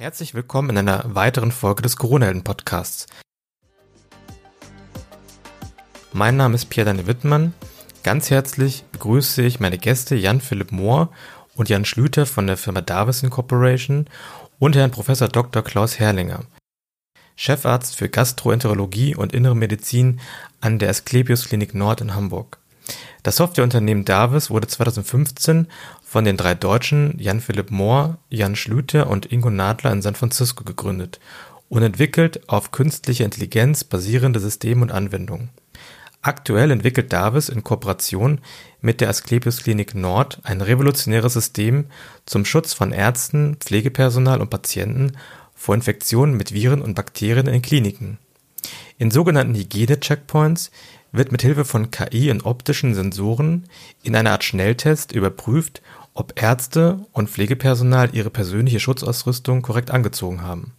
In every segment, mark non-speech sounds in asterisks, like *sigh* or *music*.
Herzlich willkommen in einer weiteren Folge des Corona-Helden-Podcasts. Mein Name ist Pierre-Daniel Wittmann. Ganz herzlich begrüße ich meine Gäste Jan-Philipp Mohr und Jan Schlüter von der Firma Davis Incorporation und Herrn Professor Dr. Klaus Herrlinger, Chefarzt für Gastroenterologie und Innere Medizin an der Asklepios Klinik Nord in Hamburg. Das Softwareunternehmen Davis wurde 2015 von den drei Deutschen Jan Philipp Mohr, Jan Schlüter und Ingo Nadler in San Francisco gegründet und entwickelt auf künstlicher Intelligenz basierende Systeme und Anwendungen. Aktuell entwickelt Davis in Kooperation mit der Asklepios Klinik Nord ein revolutionäres System zum Schutz von Ärzten, Pflegepersonal und Patienten vor Infektionen mit Viren und Bakterien in Kliniken. In sogenannten Hygiene-Checkpoints wird mit Hilfe von KI und optischen Sensoren in einer Art Schnelltest überprüft, ob Ärzte und Pflegepersonal ihre persönliche Schutzausrüstung korrekt angezogen haben.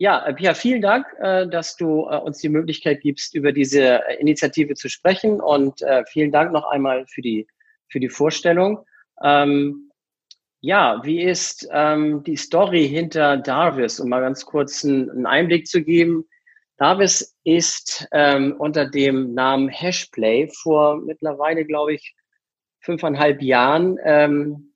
Ja, äh, Pia, vielen Dank, äh, dass du äh, uns die Möglichkeit gibst, über diese Initiative zu sprechen und vielen Dank noch einmal für die, für die Vorstellung. Ähm, ja, wie ist ähm, die Story hinter Darvis, um mal ganz kurz einen, Einblick zu geben? Darvis ist ähm, unter dem Namen Hashplay vor mittlerweile, glaube ich, fünfeinhalb Jahren ähm,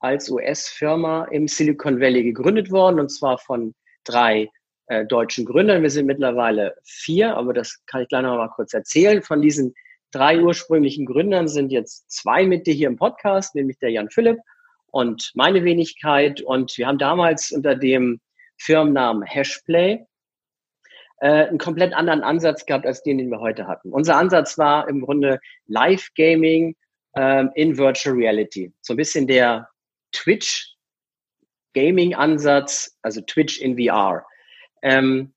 als US-Firma im Silicon Valley gegründet worden, und zwar von drei äh, deutschen Gründern. Wir sind mittlerweile vier, aber das kann ich gleich noch mal kurz erzählen. Von diesen drei ursprünglichen Gründern sind jetzt zwei mit dir hier im Podcast, nämlich der Jan Philipp und meine Wenigkeit. Und wir haben damals unter dem Firmennamen Hashplay äh, einen komplett anderen Ansatz gehabt als den, den wir heute hatten. Unser Ansatz war im Grunde Live-Gaming ähm, in Virtual Reality. So ein bisschen der Twitch Gaming-Ansatz, also Twitch in VR. Ähm,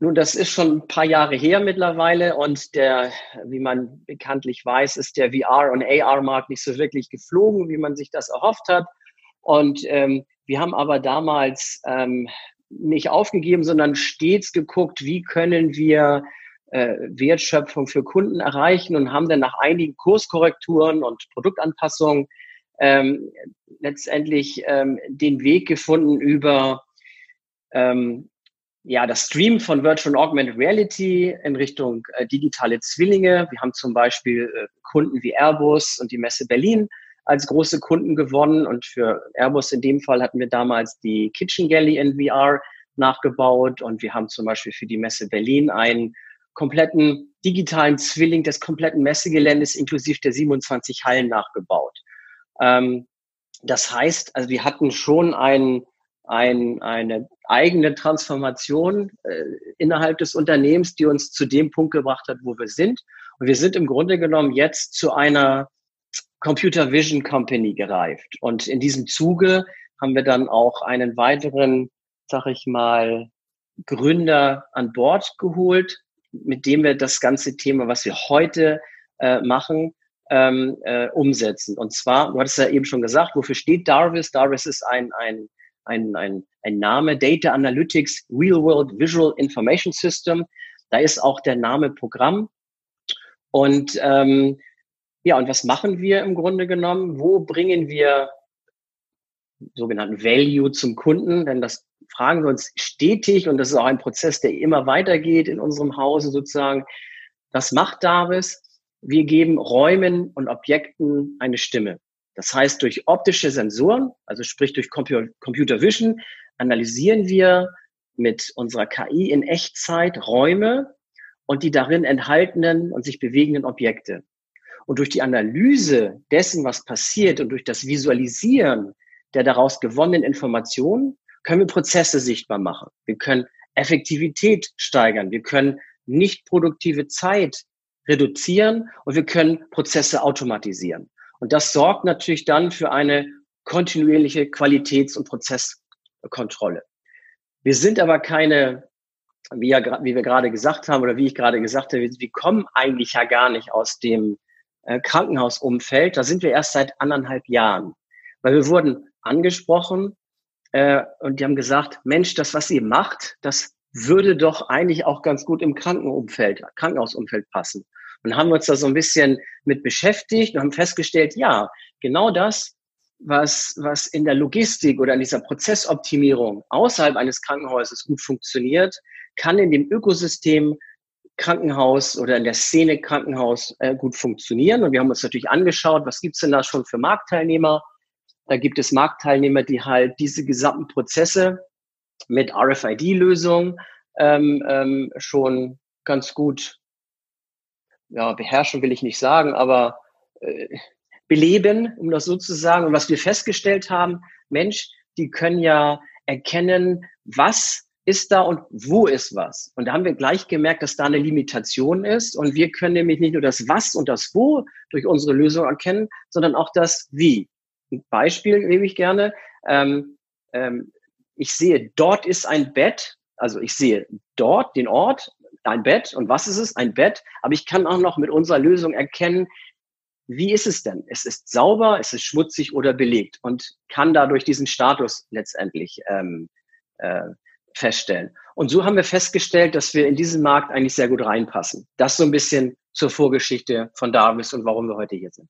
nun, das ist schon ein paar Jahre her mittlerweile und der, wie man bekanntlich weiß, ist der VR- und AR-Markt nicht so wirklich geflogen, wie man sich das erhofft hat. Und ähm, wir haben aber damals ähm, nicht aufgegeben, sondern stets geguckt, wie können wir äh, Wertschöpfung für Kunden erreichen und haben dann nach einigen Kurskorrekturen und Produktanpassungen ähm, letztendlich ähm, den Weg gefunden über ähm, ja, das Stream von Virtual und Augmented Reality in Richtung äh, digitale Zwillinge. Wir haben zum Beispiel äh, Kunden wie Airbus und die Messe Berlin als große Kunden gewonnen. Und für Airbus in dem Fall hatten wir damals die Kitchen Galley in VR nachgebaut. Und wir haben zum Beispiel für die Messe Berlin einen kompletten digitalen Zwilling des kompletten Messegeländes inklusive der 27 Hallen nachgebaut. Ähm, das heißt, also wir hatten schon ein, ein, eine eigene Transformation äh, innerhalb des Unternehmens, die uns zu dem Punkt gebracht hat, wo wir sind. Und wir sind im Grunde genommen jetzt zu einer Computer Vision Company gereift. Und in diesem Zuge haben wir dann auch einen weiteren, sag ich mal, Gründer an Bord geholt, mit dem wir das ganze Thema, was wir heute äh, machen, ähm, äh, umsetzen. Und zwar, du hattest ja eben schon gesagt, wofür steht Darvis? Darvis ist ein, ein, ein, ein, ein Name, Data Analytics Real World Visual Information System. Da ist auch der Name Programm. Und ähm, ja, und was machen wir im Grunde genommen? Wo bringen wir sogenannten Value zum Kunden? Denn das fragen wir uns stetig und das ist auch ein Prozess, der immer weitergeht in unserem Hause sozusagen. Was macht Davis? Wir geben Räumen und Objekten eine Stimme. Das heißt, durch optische Sensoren, also sprich durch Computer Vision, analysieren wir mit unserer KI in Echtzeit Räume und die darin enthaltenen und sich bewegenden Objekte. Und durch die Analyse dessen, was passiert und durch das Visualisieren der daraus gewonnenen Informationen können wir Prozesse sichtbar machen. Wir können Effektivität steigern. Wir können nicht produktive Zeit reduzieren und wir können Prozesse automatisieren. Und das sorgt natürlich dann für eine kontinuierliche Qualitäts- und Prozesskontrolle. Wir sind aber keine, wie, ja, wie wir gerade gesagt haben oder wie ich gerade gesagt habe, wir kommen eigentlich ja gar nicht aus dem äh, Krankenhausumfeld, da sind wir erst seit anderthalb Jahren. Weil wir wurden angesprochen äh, und die haben gesagt, Mensch, das, was ihr macht, das würde doch eigentlich auch ganz gut im Krankenumfeld, Krankenhausumfeld passen. Und haben uns da so ein bisschen mit beschäftigt und haben festgestellt, ja, genau das was, was in der Logistik oder in dieser Prozessoptimierung außerhalb eines Krankenhauses gut funktioniert, kann in dem Ökosystem Krankenhaus oder in der Szene Krankenhaus äh, gut funktionieren. Und wir haben uns natürlich angeschaut, was gibt's denn da schon für Marktteilnehmer? Da gibt es Marktteilnehmer, die halt diese gesamten Prozesse mit RFID-Lösungen ähm, ähm, schon ganz gut ja, beherrschen will ich nicht sagen, aber äh, beleben, um das so zu sagen. Und was wir festgestellt haben, Mensch, die können ja erkennen, was ist da und wo ist was. Und da haben wir gleich gemerkt, dass da eine Limitation ist. Und wir können nämlich nicht nur das Was und das Wo durch unsere Lösung erkennen, sondern auch das Wie. Ein Beispiel nehme ich gerne. Ähm, ähm, ich sehe, dort ist ein Bett. Also ich sehe dort den Ort, ein Bett. Und was ist es? Ein Bett. Aber ich kann auch noch mit unserer Lösung erkennen, wie ist es denn? Es ist sauber, es ist schmutzig oder belegt und kann dadurch diesen Status letztendlich ähm, äh, feststellen. Und so haben wir festgestellt, dass wir in diesen Markt eigentlich sehr gut reinpassen. Das so ein bisschen zur Vorgeschichte von Davis und warum wir heute hier sind.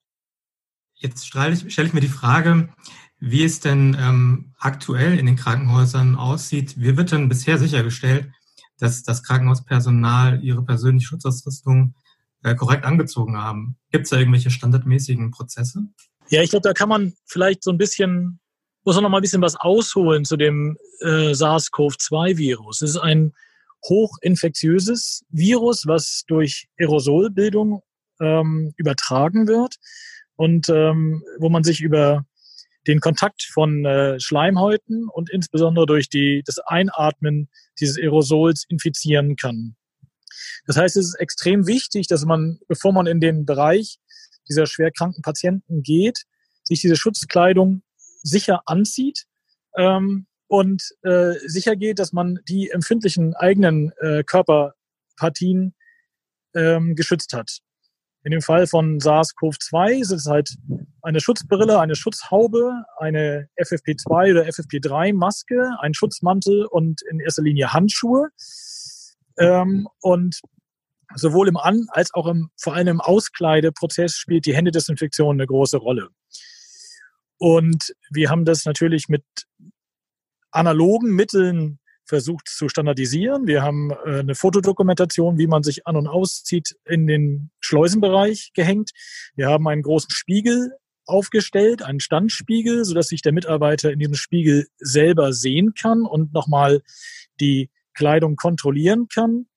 Jetzt stelle ich, stelle ich mir die Frage, wie es denn ähm, aktuell in den Krankenhäusern aussieht. Wie wird denn bisher sichergestellt, dass das Krankenhauspersonal ihre persönliche Schutzausrüstung äh, korrekt angezogen haben? Gibt es da irgendwelche standardmäßigen Prozesse? Ja, ich glaube, da kann man vielleicht so ein bisschen muss man noch mal ein bisschen was ausholen zu dem äh, SARS-CoV-2-Virus. Es ist ein hochinfektiöses Virus, was durch Aerosolbildung ähm, übertragen wird und ähm, wo man sich über den Kontakt von äh, Schleimhäuten und insbesondere durch die, das Einatmen dieses Aerosols infizieren kann. Das heißt, es ist extrem wichtig, dass man, bevor man in den Bereich dieser schwerkranken Patienten geht, sich diese Schutzkleidung sicher anzieht ähm, und äh, sicher geht, dass man die empfindlichen eigenen äh, Körperpartien ähm, geschützt hat. In dem Fall von SARS-CoV-2 ist es halt eine Schutzbrille, eine Schutzhaube, eine FFP2 oder FFP3-Maske, ein Schutzmantel und in erster Linie Handschuhe. Ähm, und sowohl im An- als auch im, vor allem im Auskleideprozess spielt die Händedesinfektion eine große Rolle. Und wir haben das natürlich mit analogen Mitteln versucht zu standardisieren. Wir haben äh, eine Fotodokumentation, wie man sich an und auszieht, in den Schleusenbereich gehängt. Wir haben einen großen Spiegel aufgestellt, einen Standspiegel, sodass sich der Mitarbeiter in diesem Spiegel selber sehen kann und nochmal die Kleidung kontrollieren kann.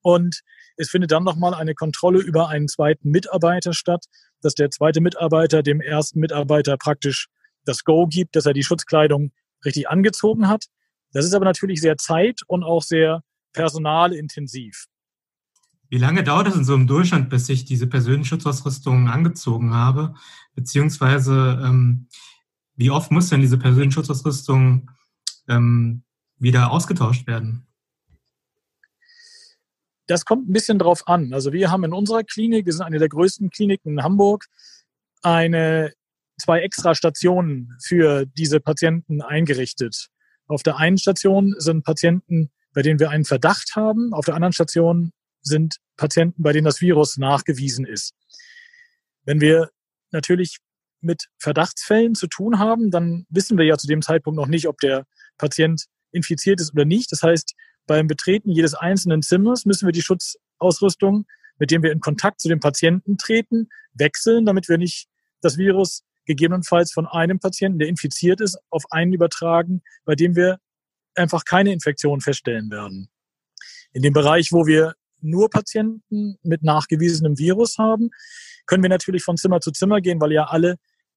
Und es findet dann nochmal eine Kontrolle über einen zweiten Mitarbeiter statt, dass der zweite Mitarbeiter dem ersten Mitarbeiter praktisch das Go gibt, dass er die Schutzkleidung richtig angezogen hat. Das ist aber natürlich sehr zeit- und auch sehr personalintensiv. Wie lange dauert es in so einem Durchschnitt, bis ich diese persönlichen Schutzausrüstung angezogen habe? Beziehungsweise ähm, wie oft muss denn diese persönliche Schutzausrüstung ähm, wieder ausgetauscht werden? Das kommt ein bisschen drauf an. Also wir haben in unserer Klinik, wir sind eine der größten Kliniken in Hamburg, eine zwei extra Stationen für diese Patienten eingerichtet. Auf der einen Station sind Patienten, bei denen wir einen Verdacht haben. Auf der anderen Station sind Patienten, bei denen das Virus nachgewiesen ist. Wenn wir natürlich mit Verdachtsfällen zu tun haben, dann wissen wir ja zu dem Zeitpunkt noch nicht, ob der Patient infiziert ist oder nicht. Das heißt, beim Betreten jedes einzelnen Zimmers müssen wir die Schutzausrüstung, mit dem wir in Kontakt zu dem Patienten treten, wechseln, damit wir nicht das Virus gegebenenfalls von einem Patienten, der infiziert ist, auf einen übertragen, bei dem wir einfach keine Infektion feststellen werden. In dem Bereich, wo wir nur Patienten mit nachgewiesenem Virus haben, können wir natürlich von Zimmer zu Zimmer gehen, weil ja alle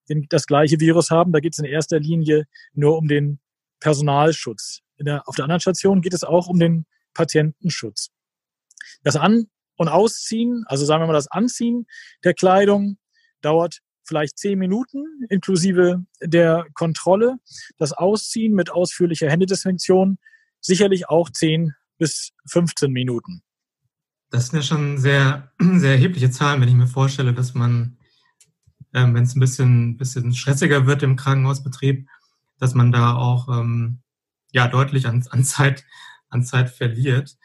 den, das gleiche Virus haben. Da geht es in erster Linie nur um den Personalschutz. Der, auf der anderen Station geht es auch um den Patientenschutz. Das An- und Ausziehen, also sagen wir mal das Anziehen der Kleidung, dauert vielleicht zehn Minuten inklusive der Kontrolle. Das Ausziehen mit ausführlicher Händedesinfektion sicherlich auch zehn bis 15 Minuten. Das sind ja schon sehr, *clears throat* sehr erhebliche Zahlen, wenn ich mir vorstelle, dass man, ähm, wenn es ein bisschen, bisschen stressiger wird im Krankenhausbetrieb, dass man da auch ähm, ja deutlich an, an, Zeit, an Zeit verliert.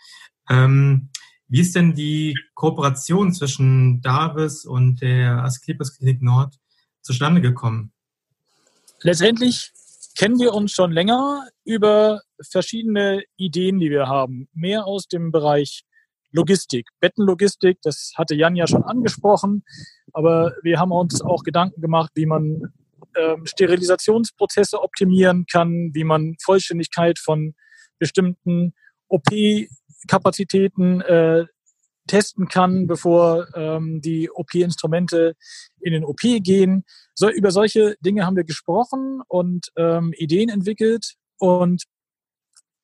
Ähm, wie ist denn die Kooperation zwischen Davis und der Asklepios Klinik Nord zustande gekommen? letztendlich kennen wir uns schon länger über verschiedene Ideen, die wir haben. Mehr aus dem Bereich Logistik, Bettenlogistik, das hatte Jan ja schon angesprochen, aber wir haben uns auch Gedanken gemacht, wie man ähm, Sterilisationsprozesse optimieren kann, wie man Vollständigkeit von bestimmten OP-Kapazitäten äh, testen kann, bevor ähm, die OP-Instrumente in den OP gehen. So, über solche Dinge haben wir gesprochen und ähm, Ideen entwickelt. Und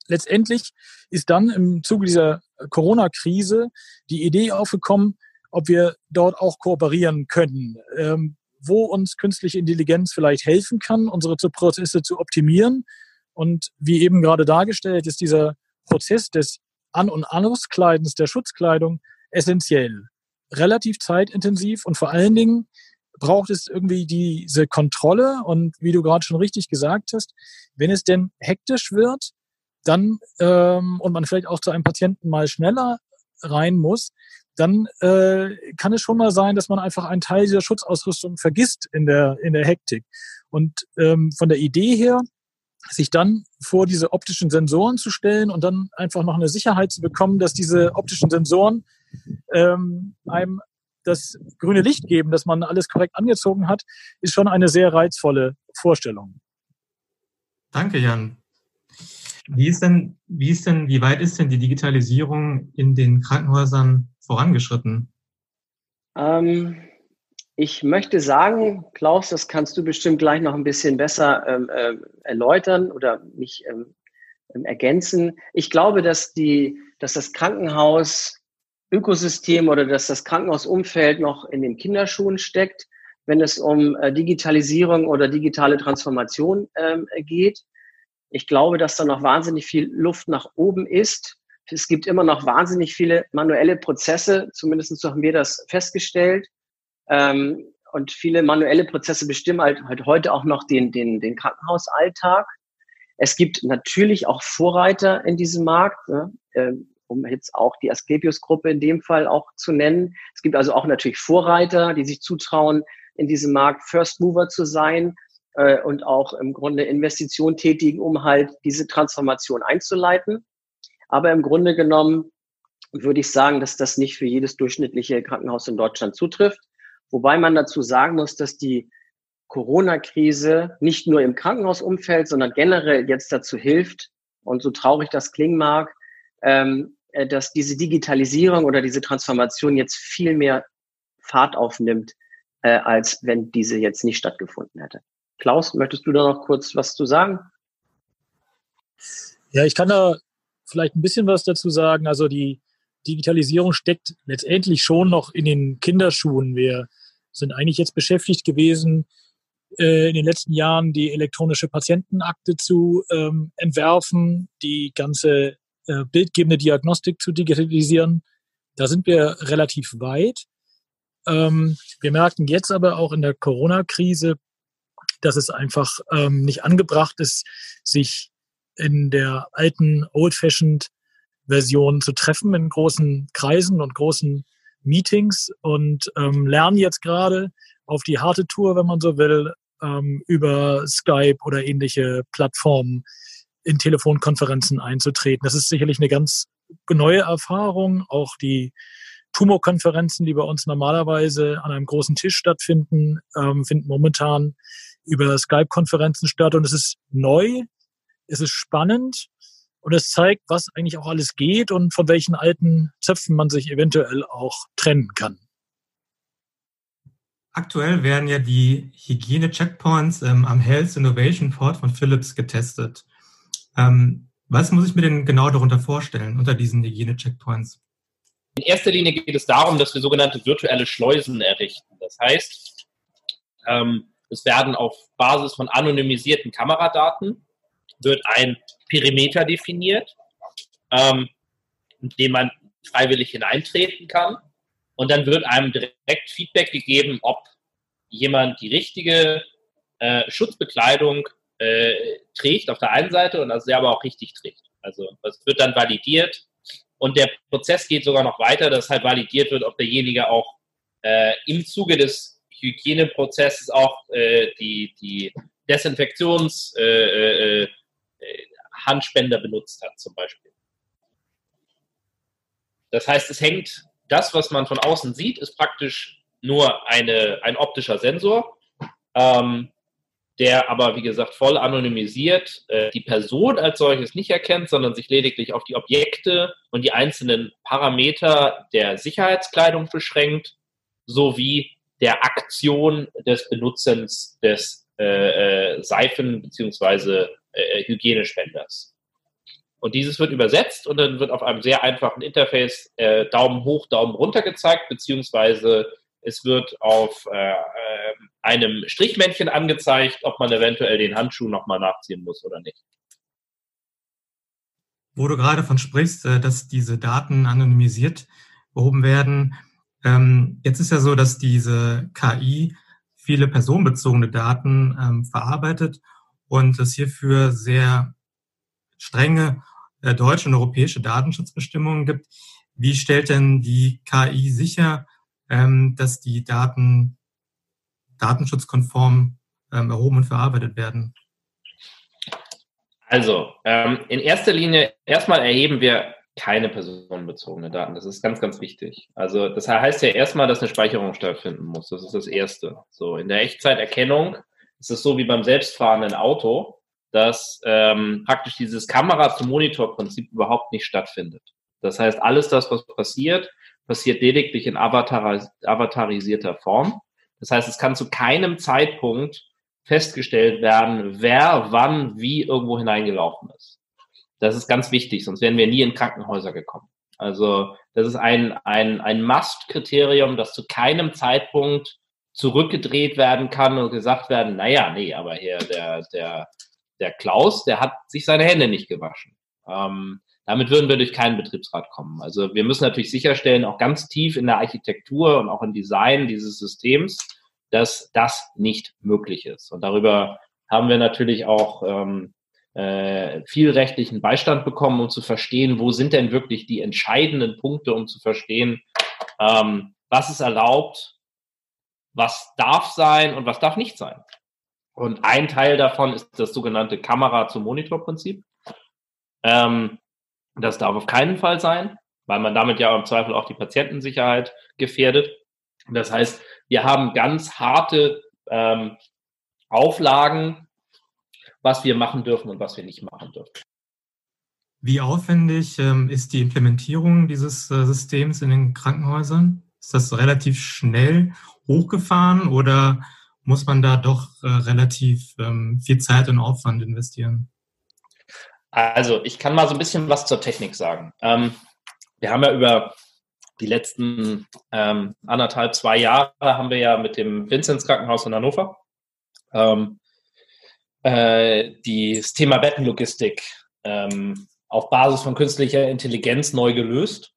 letztendlich ist dann im Zuge dieser Corona-Krise die Idee aufgekommen, ob wir dort auch kooperieren können, ähm, wo uns künstliche Intelligenz vielleicht helfen kann, unsere Prozesse zu optimieren. Und wie eben gerade dargestellt, ist dieser Prozess des An- und Auskleidens der Schutzkleidung essentiell, relativ zeitintensiv und vor allen Dingen braucht es irgendwie diese Kontrolle und wie du gerade schon richtig gesagt hast, wenn es denn hektisch wird, dann ähm, und man vielleicht auch zu einem Patienten mal schneller rein muss, dann äh, kann es schon mal sein, dass man einfach einen Teil dieser Schutzausrüstung vergisst in der in der Hektik. Und ähm, von der Idee her, sich dann vor diese optischen Sensoren zu stellen und dann einfach noch eine Sicherheit zu bekommen, dass diese optischen Sensoren ähm, einem das grüne Licht geben, dass man alles korrekt angezogen hat, ist schon eine sehr reizvolle Vorstellung. Danke, Jan. Wie ist denn, wie ist denn, wie weit ist denn die Digitalisierung in den Krankenhäusern vorangeschritten? Ähm, ich möchte sagen, Klaus, das kannst du bestimmt gleich noch ein bisschen besser ähm, äh, erläutern oder mich ähm, ähm ergänzen. Ich glaube, dass die, dass das Krankenhaus Ökosystem oder dass das Krankenhausumfeld noch in den Kinderschuhen steckt, wenn es um äh, Digitalisierung oder digitale Transformation ähm, geht. Ich glaube, dass da noch wahnsinnig viel Luft nach oben ist. Es gibt immer noch wahnsinnig viele manuelle Prozesse, zumindest so haben wir das festgestellt. Ähm, und viele manuelle Prozesse bestimmen halt, halt heute auch noch den, den, den Krankenhausalltag. Es gibt natürlich auch Vorreiter in diesem Markt. Ne? Ähm, um jetzt auch die Asklepios-Gruppe in dem Fall auch zu nennen. Es gibt also auch natürlich Vorreiter, die sich zutrauen, in diesem Markt First Mover zu sein äh, und auch im Grunde Investitionen tätigen, um halt diese Transformation einzuleiten. Aber im Grunde genommen würde ich sagen, dass das nicht für jedes durchschnittliche Krankenhaus in Deutschland zutrifft. Wobei man dazu sagen muss, dass die Corona-Krise nicht nur im Krankenhausumfeld, sondern generell jetzt dazu hilft, und so traurig das klingen mag, ähm, äh, dass diese Digitalisierung oder diese Transformation jetzt viel mehr Fahrt aufnimmt, äh, als wenn diese jetzt nicht stattgefunden hätte. Klaus, möchtest du da noch kurz was zu sagen? Ja, ich kann da vielleicht ein bisschen was dazu sagen. Also die Digitalisierung steckt letztendlich schon noch in den Kinderschuhen. Wir sind eigentlich jetzt beschäftigt gewesen, äh, in den letzten Jahren die elektronische Patientenakte zu ähm, entwerfen, die ganze äh, bildgebende Diagnostik zu digitalisieren. Da sind wir relativ weit. Ähm, wir merken jetzt aber auch in der Corona-Krise, dass es einfach ähm, nicht angebracht ist, sich in der alten Old-Fashioned Version zu treffen in großen Kreisen und großen Meetings und ähm, lernen jetzt gerade auf die harte Tour, wenn man so will, ähm, über Skype oder ähnliche Plattformen in Telefonkonferenzen einzutreten. Das ist sicherlich eine ganz neue Erfahrung. Auch die Tumorkonferenzen, die bei uns normalerweise an einem großen Tisch stattfinden, ähm, finden momentan über Skype-Konferenzen statt. Und es ist neu, es ist spannend und es zeigt, was eigentlich auch alles geht und von welchen alten Zöpfen man sich eventuell auch trennen kann. Aktuell werden ja die Hygiene-Checkpoints ähm, am Health Innovation Port von Philips getestet. Ähm, was muss ich mir denn genau darunter vorstellen, unter diesen Hygiene-Checkpoints? In erster Linie geht es darum, dass wir sogenannte virtuelle Schleusen errichten. Das heißt, ähm, es werden auf Basis von anonymisierten Kameradaten wird ein Perimeter definiert, ähm, in dem man freiwillig hineintreten kann. Und dann wird einem direkt Feedback gegeben, ob jemand die richtige äh, Schutzbekleidung äh, trägt auf der einen Seite und er aber auch richtig trägt. Also das wird dann validiert und der Prozess geht sogar noch weiter, dass halt validiert wird, ob derjenige auch äh, im Zuge des Hygieneprozesses auch äh, die, die Desinfektions äh, äh, Handspender benutzt hat zum Beispiel. Das heißt, es hängt, das, was man von außen sieht, ist praktisch nur eine, ein optischer Sensor, ähm, der aber, wie gesagt, voll anonymisiert äh, die Person als solches nicht erkennt, sondern sich lediglich auf die Objekte und die einzelnen Parameter der Sicherheitskleidung beschränkt, sowie der Aktion des Benutzens des äh, äh, Seifen- bzw. Äh, Hygienespenders. Und dieses wird übersetzt und dann wird auf einem sehr einfachen Interface äh, Daumen hoch, Daumen runter gezeigt, beziehungsweise es wird auf äh, äh, einem Strichmännchen angezeigt, ob man eventuell den Handschuh nochmal nachziehen muss oder nicht. Wo du gerade von sprichst, äh, dass diese Daten anonymisiert behoben werden. Ähm, jetzt ist ja so, dass diese KI viele personenbezogene Daten ähm, verarbeitet und es hierfür sehr strenge äh, deutsche und europäische Datenschutzbestimmungen gibt. Wie stellt denn die KI sicher, ähm, dass die Daten datenschutzkonform ähm, erhoben und verarbeitet werden? Also, ähm, in erster Linie, erstmal erheben wir keine personenbezogene Daten. Das ist ganz, ganz wichtig. Also, das heißt ja erstmal, dass eine Speicherung stattfinden muss. Das ist das Erste. So, in der Echtzeiterkennung ist es so wie beim selbstfahrenden Auto, dass ähm, praktisch dieses Kamera-zu-Monitor-Prinzip überhaupt nicht stattfindet. Das heißt, alles das, was passiert, passiert lediglich in Avatar avatarisierter Form. Das heißt, es kann zu keinem Zeitpunkt festgestellt werden, wer wann wie irgendwo hineingelaufen ist. Das ist ganz wichtig, sonst wären wir nie in Krankenhäuser gekommen. Also das ist ein, ein, ein Must-Kriterium, das zu keinem Zeitpunkt zurückgedreht werden kann und gesagt werden, naja, nee, aber hier der, der, der Klaus, der hat sich seine Hände nicht gewaschen. Ähm, damit würden wir durch keinen Betriebsrat kommen. Also wir müssen natürlich sicherstellen, auch ganz tief in der Architektur und auch im Design dieses Systems, dass das nicht möglich ist. Und darüber haben wir natürlich auch ähm, äh, viel rechtlichen Beistand bekommen, um zu verstehen, wo sind denn wirklich die entscheidenden Punkte, um zu verstehen, ähm, was ist erlaubt, was darf sein und was darf nicht sein. Und ein Teil davon ist das sogenannte Kamera-zu-Monitor-Prinzip. Ähm, das darf auf keinen Fall sein, weil man damit ja im Zweifel auch die Patientensicherheit gefährdet. Das heißt, wir haben ganz harte ähm, Auflagen, was wir machen dürfen und was wir nicht machen dürfen. Wie aufwendig ähm, ist die Implementierung dieses äh, Systems in den Krankenhäusern? Ist das relativ schnell hochgefahren oder muss man da doch äh, relativ ähm, viel Zeit und Aufwand investieren? Also, ich kann mal so ein bisschen was zur Technik sagen. Ähm, wir haben ja über die letzten ähm, anderthalb, zwei Jahre haben wir ja mit dem Vinzenz Krankenhaus in Hannover ähm, äh, das Thema Bettenlogistik ähm, auf Basis von künstlicher Intelligenz neu gelöst.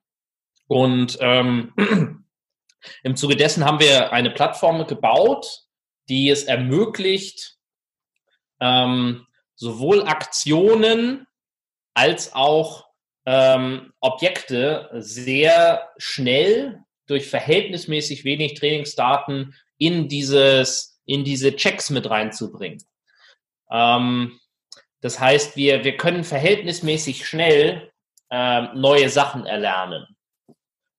Und ähm, *clears throat* im Zuge dessen haben wir eine Plattform gebaut, die es ermöglicht, ähm, sowohl Aktionen als auch ähm, Objekte sehr schnell durch verhältnismäßig wenig Trainingsdaten in dieses, in diese Checks mit reinzubringen. Ähm, das heißt, wir, wir können verhältnismäßig schnell ähm, neue Sachen erlernen.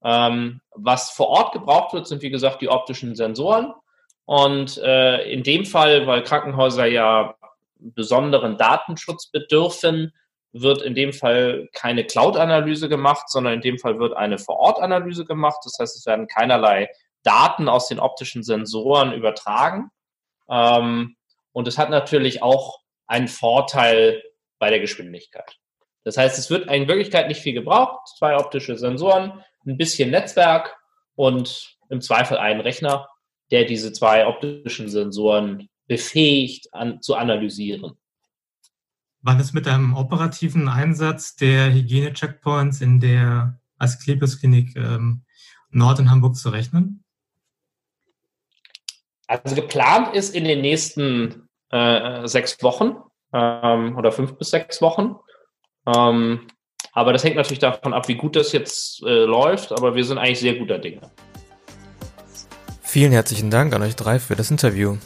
Ähm, was vor Ort gebraucht wird, sind wie gesagt die optischen Sensoren. Und äh, in dem Fall, weil Krankenhäuser ja besonderen Datenschutz bedürfen, wird in dem Fall keine Cloud-Analyse gemacht, sondern in dem Fall wird eine Vor-Ort-Analyse gemacht. Das heißt, es werden keinerlei Daten aus den optischen Sensoren übertragen. Ähm, und es hat natürlich auch einen Vorteil bei der Geschwindigkeit. Das heißt, es wird in Wirklichkeit nicht viel gebraucht. Zwei optische Sensoren, ein bisschen Netzwerk und im Zweifel einen Rechner, der diese zwei optischen Sensoren befähigt an, zu analysieren. Wann ist mit einem operativen Einsatz der Hygiene-Checkpoints in der Asklepios-Klinik ähm, Nord in Hamburg zu rechnen? Also geplant ist in den nächsten äh, sechs Wochen ähm, oder fünf bis sechs Wochen. Ähm, aber das hängt natürlich davon ab, wie gut das jetzt äh, läuft. Aber wir sind eigentlich sehr guter Dinge. Vielen herzlichen Dank an euch drei für das Interview.